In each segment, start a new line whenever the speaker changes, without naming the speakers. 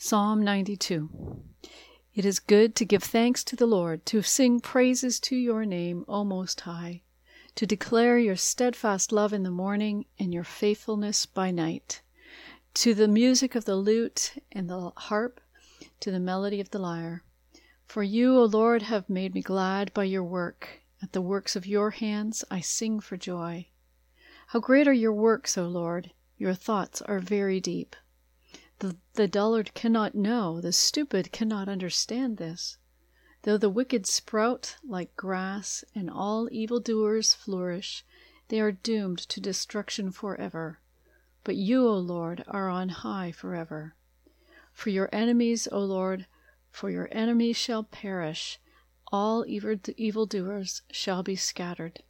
Psalm 92 It is good to give thanks to the Lord, to sing praises to your name, O Most High, to declare your steadfast love in the morning and your faithfulness by night, to the music of the lute and the harp, to the melody of the lyre. For you, O Lord, have made me glad by your work. At the works of your hands I sing for joy. How great are your works, O Lord! Your thoughts are very deep. The, the dullard cannot know, the stupid cannot understand this. Though the wicked sprout like grass, and all evildoers flourish, they are doomed to destruction forever. But you, O Lord, are on high forever. For your enemies, O Lord, for your enemies shall perish, all evildoers shall be scattered.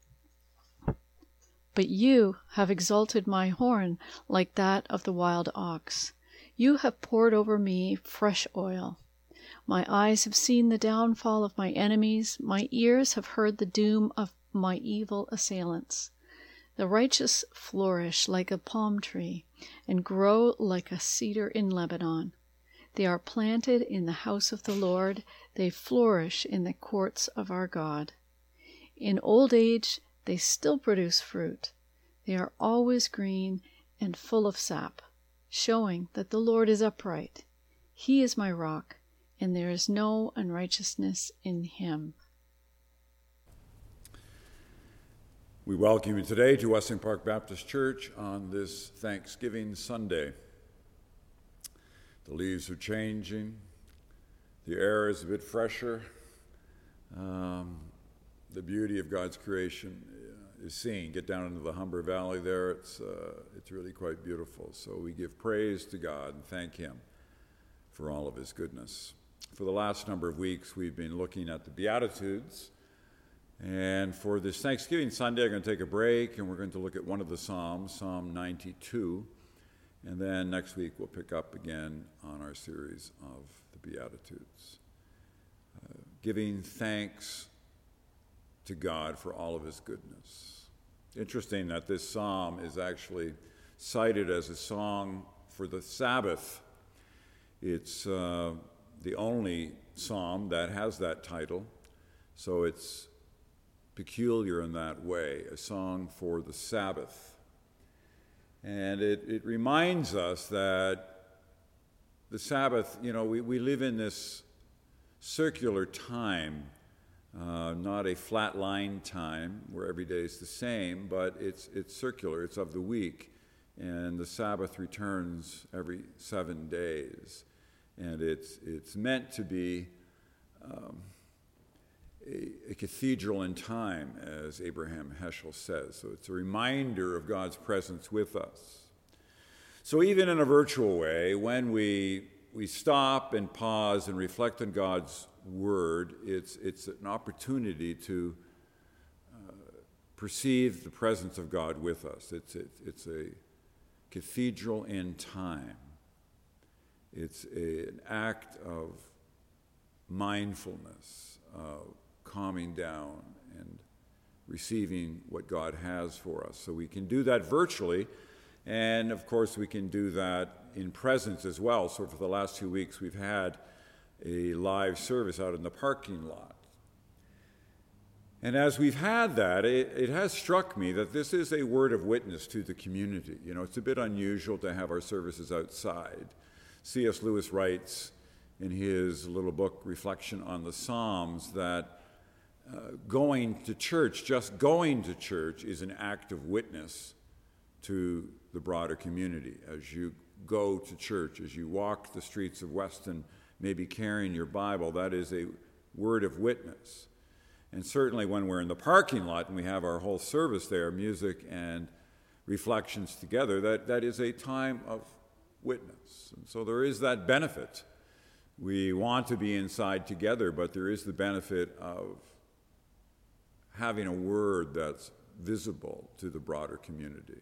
But you have exalted my horn like that of the wild ox. You have poured over me fresh oil. My eyes have seen the downfall of my enemies, my ears have heard the doom of my evil assailants. The righteous flourish like a palm tree, and grow like a cedar in Lebanon. They are planted in the house of the Lord, they flourish in the courts of our God. In old age they still produce fruit. They are always green and full of sap showing that the Lord is upright. He is my rock, and there is no unrighteousness in him.
We welcome you today to Weston Park Baptist Church on this Thanksgiving Sunday. The leaves are changing, the air is a bit fresher. Um, the beauty of God's creation is seen. Get down into the Humber Valley there. It's, uh, it's really quite beautiful. So we give praise to God and thank Him for all of His goodness. For the last number of weeks, we've been looking at the Beatitudes. And for this Thanksgiving Sunday, I'm going to take a break and we're going to look at one of the Psalms, Psalm 92. And then next week, we'll pick up again on our series of the Beatitudes. Uh, giving thanks to God for all of his goodness. Interesting that this psalm is actually cited as a song for the Sabbath. It's uh, the only psalm that has that title, so it's peculiar in that way a song for the Sabbath. And it, it reminds us that the Sabbath, you know, we, we live in this circular time uh, not a flat line time where every day is the same, but it's, it's circular, it's of the week. And the Sabbath returns every seven days. And it's, it's meant to be um, a, a, cathedral in time, as Abraham Heschel says. So it's a reminder of God's presence with us. So, even in a virtual way, when we, we stop and pause and reflect on God's word, it's, it's an opportunity to uh, perceive the presence of God with us. It's, it, it's a cathedral in time, it's a, an act of mindfulness, uh, calming down, and receiving what God has for us. So we can do that virtually. And of course, we can do that in presence as well. So, for the last two weeks, we've had a live service out in the parking lot. And as we've had that, it, it, has struck me that this is a word of witness to the community. You know, it's a bit unusual to have our services outside. C.S. Lewis writes in his little book, Reflection on the Psalms, that uh, going to church, just going to church, is an act of witness to the broader community. As you go to church, as you walk the streets of Weston, maybe carrying your Bible, that is a word of witness. And certainly when we're in the parking lot and we have our whole service there, music and reflections together, that, that is a time of witness. And so there is that benefit. We want to be inside together, but there is the benefit of having a word that's visible to the broader community.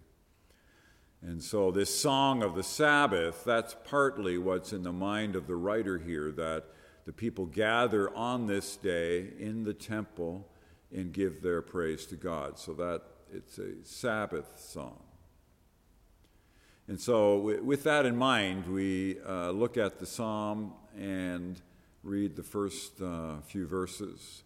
And so, this song of the Sabbath, that's partly what's in the mind of the writer here that the people gather on this day in the temple and give their praise to God. So, that it's a Sabbath song. And so, with that in mind, we uh, look at the psalm and read the first uh, few verses,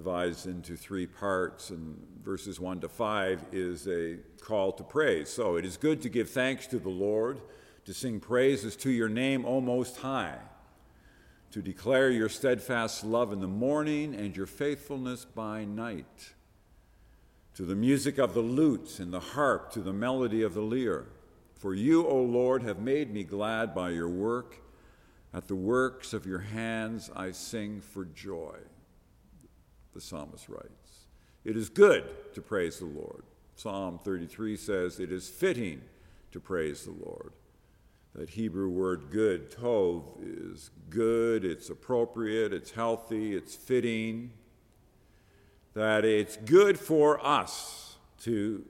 divides into three parts, and verses 1 to 5 is a call to praise. So, it is good to give thanks to the Lord, to sing praises to your name, O Most High, to declare your steadfast love in the morning and your faithfulness by night, to the music of the lute and the harp, to the melody of the lyre for you, O Lord, have made me glad by your work. At the works of your hands I sing for joy. The psalmist writes. It is good to praise the Lord. Psalm 33 says it is fitting to praise the Lord. That Hebrew word good, tov, is good, it's appropriate, it's healthy, it's fitting. That it's good for us to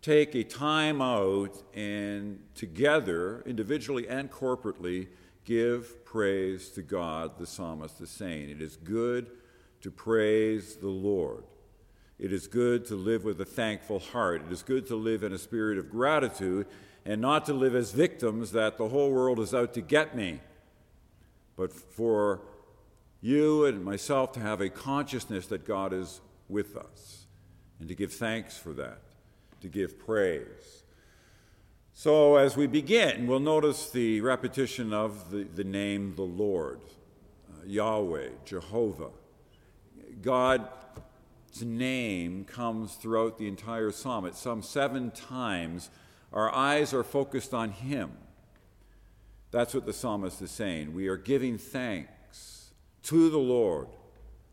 take a time out and together, individually and corporately, give praise to God, the psalmist is saying. It is good to praise the Lord. It is good to live with a thankful heart. It is good to live in a spirit of gratitude and not to live as victims that the whole world is out to get me, but for you and myself to have a consciousness that God is with us and to give thanks for that to give praise. So, as we begin, we'll notice the repetition of the, the name the Lord, uh, Yahweh, Jehovah. God's name comes throughout the entire psalm. It's some seven times. Our eyes are focused on Him. That's what the psalmist is saying. We are giving thanks to the Lord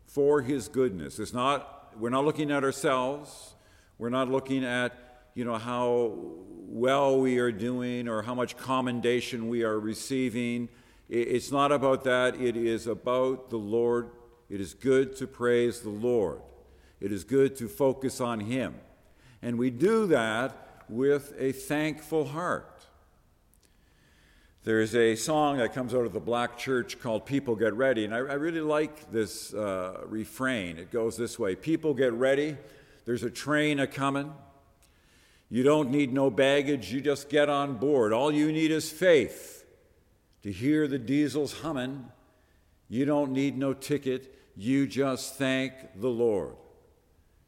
for His goodness. It's not, we're not looking at ourselves. We're not looking at, you know, how well we are doing or how much commendation we are receiving. It's not about that. It is about the Lord. It is good to praise the Lord. It is good to focus on Him. And we do that with a thankful heart. There's a song that comes out of the black church called People Get Ready, and I, I really like this uh, refrain. It goes this way People get ready there's a train a coming. You don't need no baggage, you just get on board. All you need is faith to hear the diesels humming. You don't need no ticket, you just thank the Lord.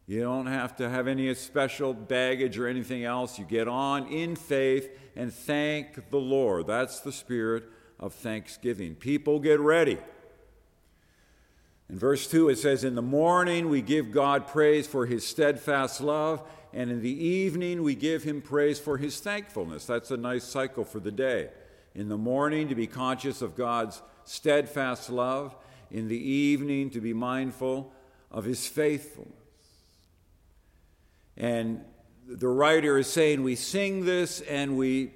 You don't have to have any special baggage or anything else. You get on in faith and thank the Lord. That's the spirit of thanksgiving. People get ready. In verse 2, it says, In the morning we give God praise for his steadfast love, and in the evening we give him praise for his thankfulness. That's a nice cycle for the day. In the morning, to be conscious of God's steadfast love, in the evening, to be mindful of his faithfulness. And the writer is saying we sing this and we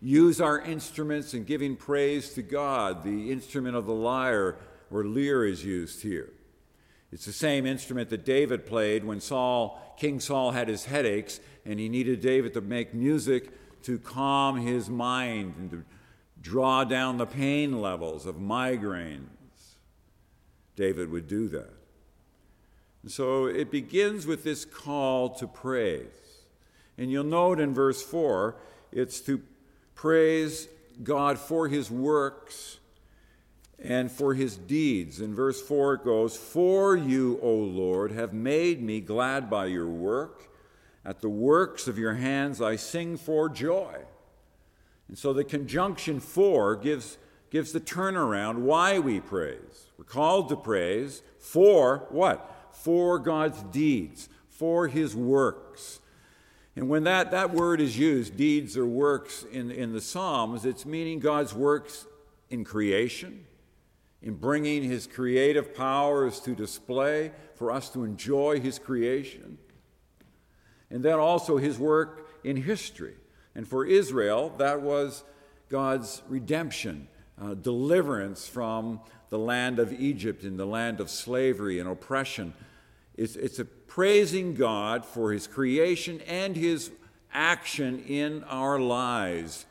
use our instruments in giving praise to God, the instrument of the lyre or lyre is used here. It's the same instrument that David played when Saul, King Saul had his headaches and he needed David to make music to calm his mind and to draw down the pain levels of migraines. David would do that. And so it begins with this call to praise. And you'll note in verse 4, it's to praise God for his works and for his deeds. In verse 4 it goes, For you, O Lord, have made me glad by your work. At the works of your hands I sing for joy. And so the conjunction for gives, gives the turnaround why we praise. We're called to praise for what? For God's deeds, for his works. And when that, that word is used, deeds or works in, in the Psalms, it's meaning God's works in creation, in bringing his creative powers to display for us to enjoy his creation. And then also his work in history. And for Israel, that was God's redemption, uh, deliverance from the land of Egypt and the land of slavery and oppression. It's, it's a praising God for his creation and his action in our lives,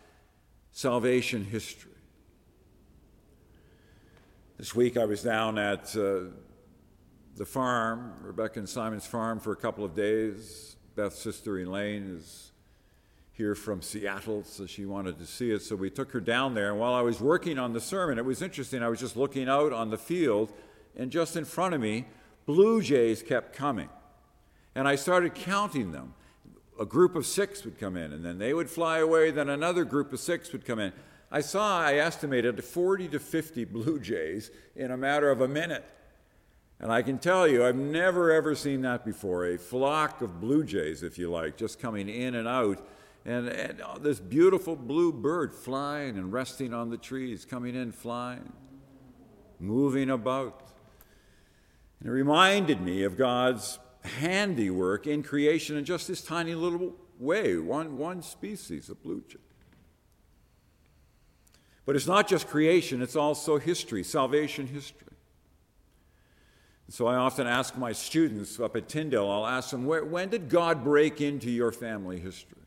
salvation history. This week I was down at uh, the farm, Rebecca and Simon's farm, for a couple of days. Beth's sister Elaine is here from Seattle, so she wanted to see it. So we took her down there. And while I was working on the sermon, it was interesting. I was just looking out on the field, and just in front of me, blue jays kept coming. And I started counting them. A group of six would come in, and then they would fly away, then another group of six would come in. I saw, I estimated 40 to 50 blue jays in a matter of a minute. And I can tell you, I've never ever seen that before a flock of blue jays, if you like, just coming in and out. And, and oh, this beautiful blue bird flying and resting on the trees, coming in, flying, moving about. And it reminded me of God's handiwork in creation in just this tiny little way, one, one species of blue jay. But it's not just creation, it's also history, salvation history. So I often ask my students up at Tyndale, I'll ask them, when did God break into your family history?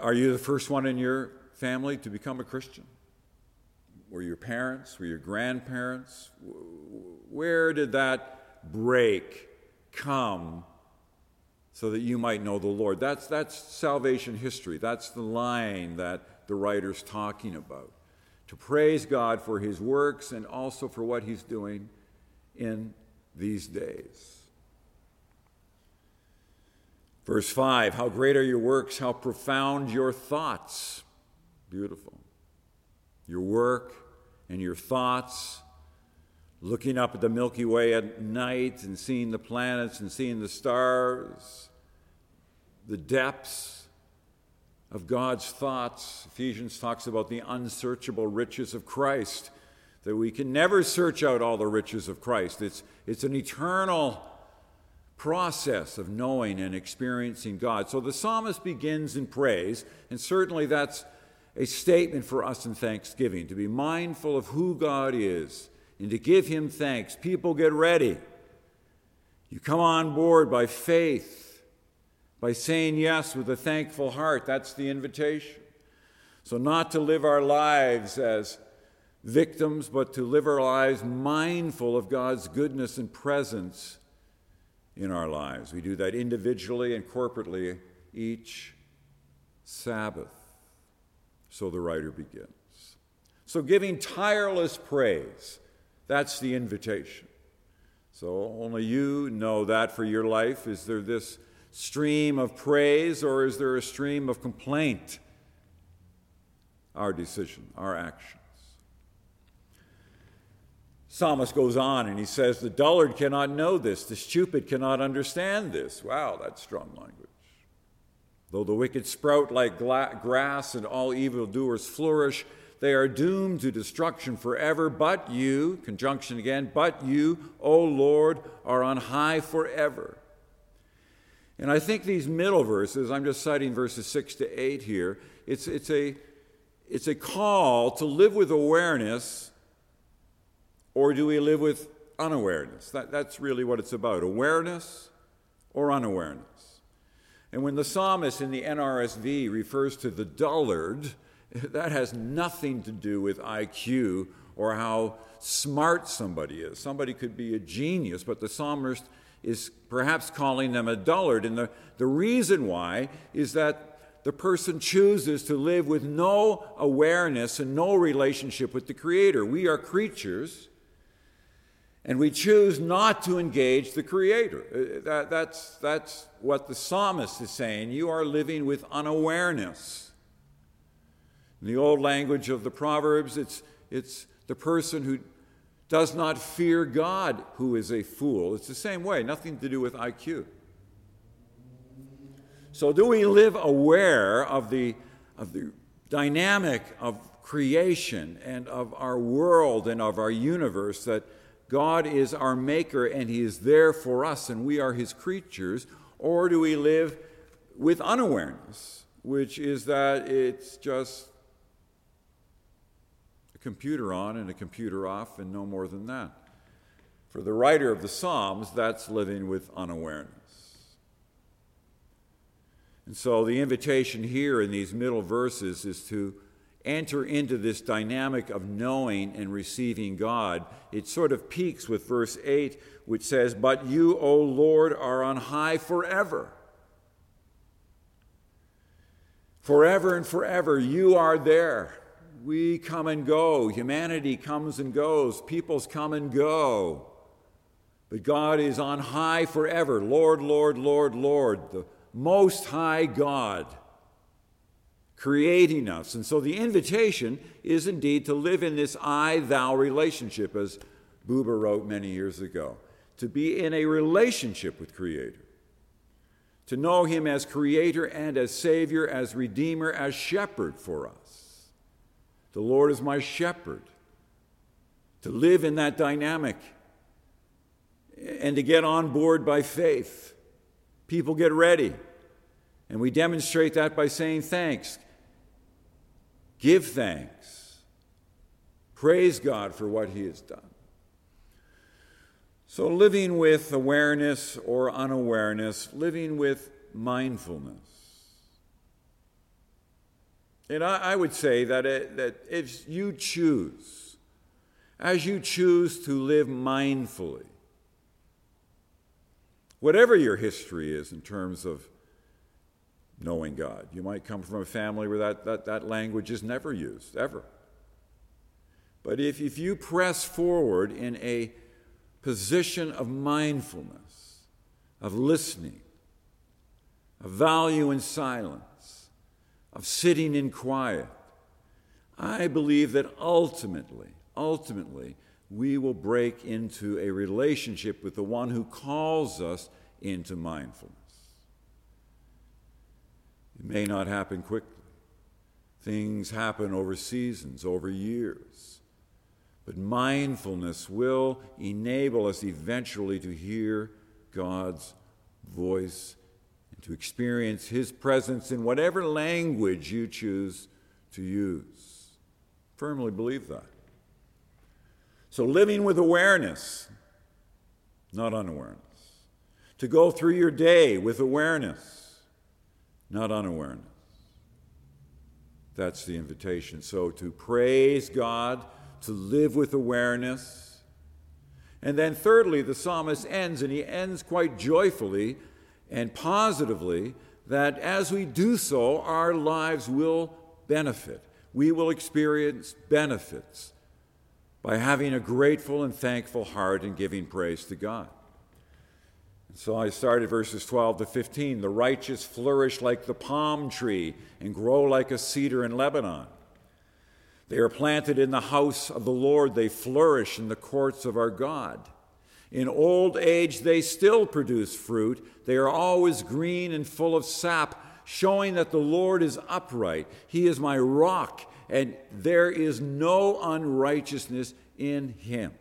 Are you the first one in your family to become a Christian? Were your parents? Were your grandparents? Where did that break come so that you might know the Lord? That's, that's salvation history. That's the line that the writer's talking about to praise God for his works and also for what he's doing in these days. Verse 5 How great are your works, how profound your thoughts. Beautiful. Your work and your thoughts, looking up at the Milky Way at night and seeing the planets and seeing the stars, the depths of God's thoughts. Ephesians talks about the unsearchable riches of Christ, that we can never search out all the riches of Christ. It's, it's an eternal process of knowing and experiencing God. So the psalmist begins in praise, and certainly that's a statement for us in thanksgiving to be mindful of who God is and to give Him thanks. People get ready. You come on board by faith by saying yes with a thankful heart. That's the invitation. So, not to live our lives as victims, but to live our lives mindful of God's goodness and presence in our lives. We do that individually and corporately each Sabbath. So the writer begins. So, giving tireless praise, that's the invitation. So, only you know that for your life. Is there this stream of praise or is there a stream of complaint? Our decision, our actions. Psalmist goes on and he says, The dullard cannot know this, the stupid cannot understand this. Wow, that's strong language. Though the wicked sprout like gla- grass and all evildoers flourish, they are doomed to destruction forever. But you, conjunction again, but you, O Lord, are on high forever. And I think these middle verses, I'm just citing verses 6 to 8 here, it's, it's, a, it's a call to live with awareness, or do we live with unawareness? That, that's really what it's about awareness or unawareness. And when the psalmist in the NRSV refers to the dullard, that has nothing to do with IQ or how smart somebody is. Somebody could be a genius, but the psalmist is perhaps calling them a dullard. And the, the reason why is that the person chooses to live with no awareness and no relationship with the Creator. We are creatures, and we choose not to engage the Creator. Uh, that, that's, that's what the psalmist is saying. You are living with unawareness. In the old language of the Proverbs, it's, it's the person who does not fear God, who is a fool. It's the same way, nothing to do with IQ. So, do we live aware of the, of the dynamic of creation and of our world and of our universe that God is our maker and He is there for us and we are His creatures? Or do we live with unawareness, which is that it's just a computer on and a computer off, and no more than that. For the writer of the Psalms, that's living with unawareness. And so the invitation here in these middle verses is to enter into this dynamic of knowing and receiving God. It sort of peaks with verse 8, which says, But you, O Lord, are on high forever. Forever and forever, you are there. We come and go. Humanity comes and goes. Peoples come and go. But God is on high forever. Lord, Lord, Lord, Lord, the most high God, creating us. And so the invitation is indeed to live in this I thou relationship, as Buber wrote many years ago, to be in a relationship with Creator to know Him as Creator and as Savior, as Redeemer, as Shepherd for us. The Lord is my shepherd. To live in that dynamic and to get on board by faith. People get ready. And we demonstrate that by saying thanks. Give thanks. Praise God for what He has done. So, living with awareness or unawareness, living with mindfulness. And I, I would say that, it, that if you choose, as you choose to live mindfully, whatever your history is in terms of knowing God, you might come from a family where that, that, that language is never used, ever. But if, if you press forward in a position of mindfulness, of listening, of value in silence, of sitting in quiet, I believe that ultimately, ultimately, we will break into a relationship with the one who calls us into mindfulness. It may not happen quickly. Things happen over seasons, over years. But mindfulness will enable us eventually to hear God's voice and to experience His presence in whatever language you choose to use. Firmly believe that. So, living with awareness, not unawareness. To go through your day with awareness, not unawareness. That's the invitation. So, to praise God to live with awareness. And then, thirdly, the psalmist ends, and he ends quite joyfully and positively that as we do so, our lives will benefit. We will experience benefits by having a grateful and thankful heart and giving praise to God. So I started verses 12 to 15. The righteous flourish like the palm tree and grow like a cedar in Lebanon. They are planted in the house of the Lord. They flourish in the courts of our God. In old age, they still produce fruit. They are always green and full of sap, showing that the Lord is upright. He is my rock, and there is no unrighteousness in him.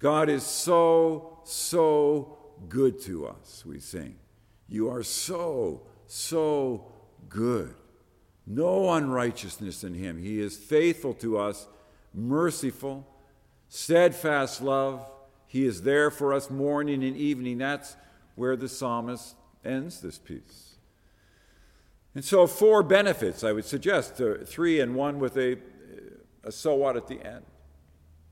God is so, so good to us, we sing. You are so, so good no unrighteousness in him. He is faithful to us, merciful, steadfast love. He is there for us morning and evening. That's where the psalmist ends this piece. And so, four benefits, I would suggest, uh, three and one with a, a so what at the end.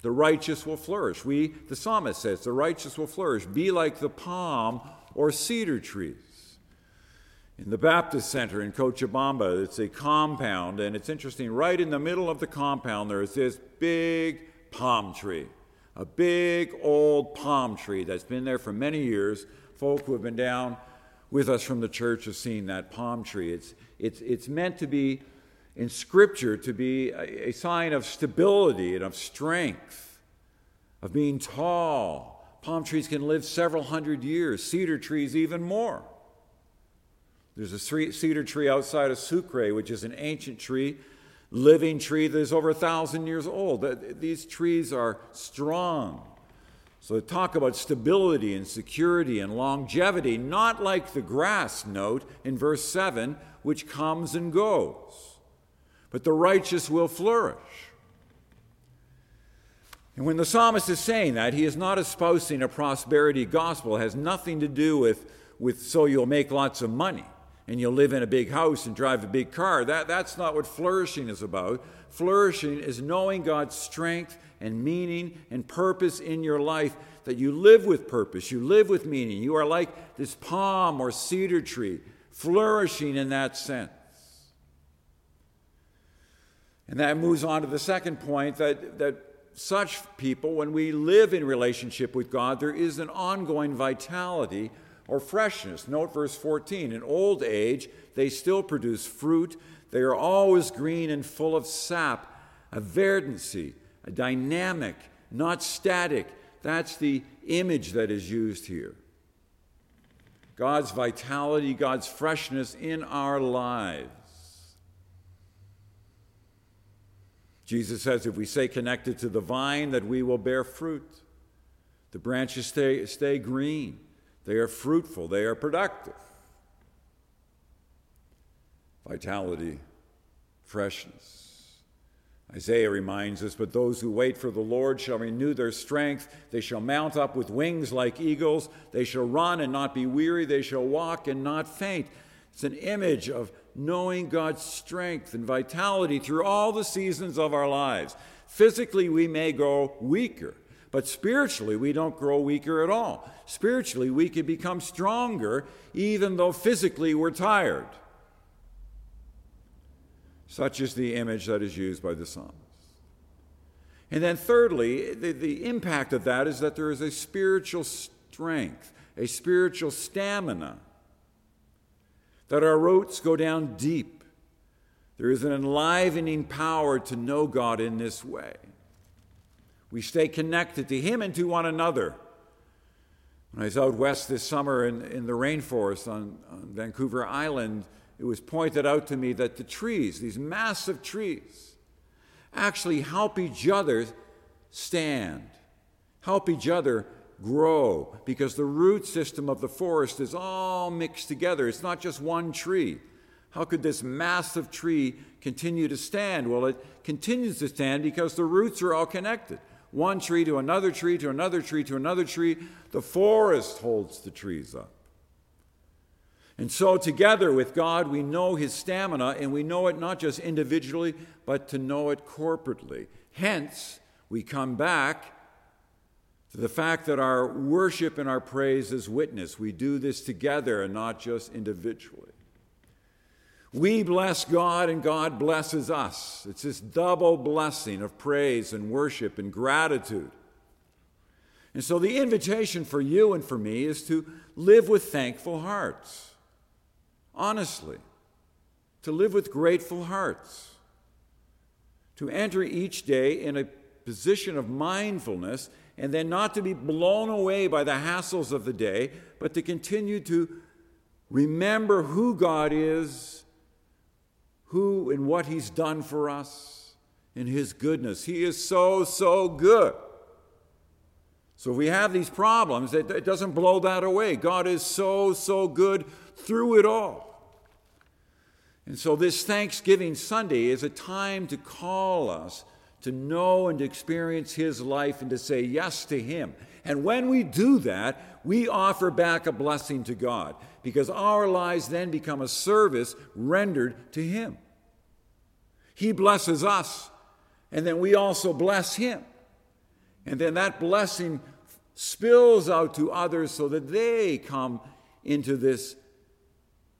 The righteous will flourish. We, the psalmist says, the righteous will flourish. Be like the palm or cedar trees in the Baptist Center in Cochabamba. It's a compound, and it's interesting. Right in the middle of the compound, there is this big palm tree, a big old palm tree that's been there for many years. Folk who have been down with us from the church have seen that palm tree. It's, it's, it's meant to be, in Scripture, to be a, a sign of stability and of strength, of being tall. Palm trees can live several hundred years, cedar trees, even more. There's a cedar tree outside of Sucre, which is an ancient tree, living tree that is over a thousand years old. These trees are strong. So talk about stability and security and longevity, not like the grass note in verse 7, which comes and goes. But the righteous will flourish. And when the psalmist is saying that, he is not espousing a prosperity gospel. It has nothing to do with, with so you'll make lots of money and you'll live in a big house and drive a big car. That, that's not what flourishing is about. Flourishing is knowing God's strength and meaning and purpose in your life, that you live with purpose, you live with meaning. You are like this palm or cedar tree, flourishing in that sense. And that moves on to the second point that, that such people, when we live in relationship with God, there is an ongoing vitality or freshness. Note verse 14. In old age, they still produce fruit. They are always green and full of sap, a verdancy, a dynamic, not static. That's the image that is used here. God's vitality, God's freshness in our lives. Jesus says if we stay connected to the vine, that we will bear fruit. The branches stay, stay green, they are fruitful, they are productive. Vitality, freshness. Isaiah reminds us, but those who wait for the Lord shall renew their strength. They shall mount up with wings like eagles. They shall run and not be weary. They shall walk and not faint. It's an image of knowing God's strength and vitality through all the seasons of our lives. Physically, we may grow weaker, but spiritually, we don't grow weaker at all. Spiritually, we can become stronger even though physically we're tired. Such is the image that is used by the psalmist. And then, thirdly, the, the impact of that is that there is a spiritual strength, a spiritual stamina, that our roots go down deep. There is an enlivening power to know God in this way. We stay connected to Him and to one another. When I was out west this summer in, in the rainforest on, on Vancouver Island, it was pointed out to me that the trees, these massive trees, actually help each other stand, help each other grow, because the root system of the forest is all mixed together. It's not just one tree. How could this massive tree continue to stand? Well, it continues to stand because the roots are all connected. One tree to another tree to another tree to another tree. The forest holds the trees up. And so, together with God, we know His stamina, and we know it not just individually, but to know it corporately. Hence, we come back to the fact that our worship and our praise is witness. We do this together and not just individually. We bless God, and God blesses us. It's this double blessing of praise and worship and gratitude. And so, the invitation for you and for me is to live with thankful hearts honestly, to live with grateful hearts, to enter each day in a position of mindfulness, and then not to be blown away by the hassles of the day, but to continue to remember who God is, who and what He's done for us, in His goodness. He is so, so good. So we have these problems, it, it doesn't blow that away. God is so, so good through it all. And so, this Thanksgiving Sunday is a time to call us to know and experience His life and to say yes to Him. And when we do that, we offer back a blessing to God because our lives then become a service rendered to Him. He blesses us, and then we also bless Him. And then that blessing spills out to others so that they come into this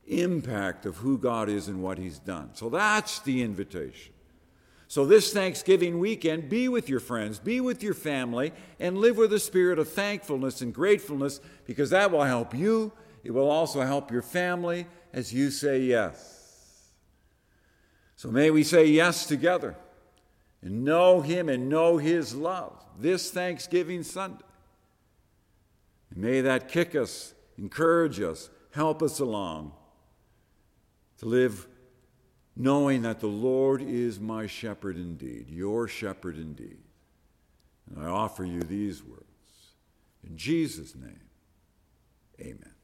impact of who God is and what He's done. So that's the invitation. So, this Thanksgiving weekend, be with your friends, be with your family, and live with a spirit of thankfulness and gratefulness because that will help you. It will also help your family as you say yes. So, may we say yes together and know Him and know His love this Thanksgiving Sunday. And may that kick us, encourage us, help us along to live knowing that the Lord is my shepherd indeed, your shepherd indeed. And I offer you these words. In Jesus' name, amen.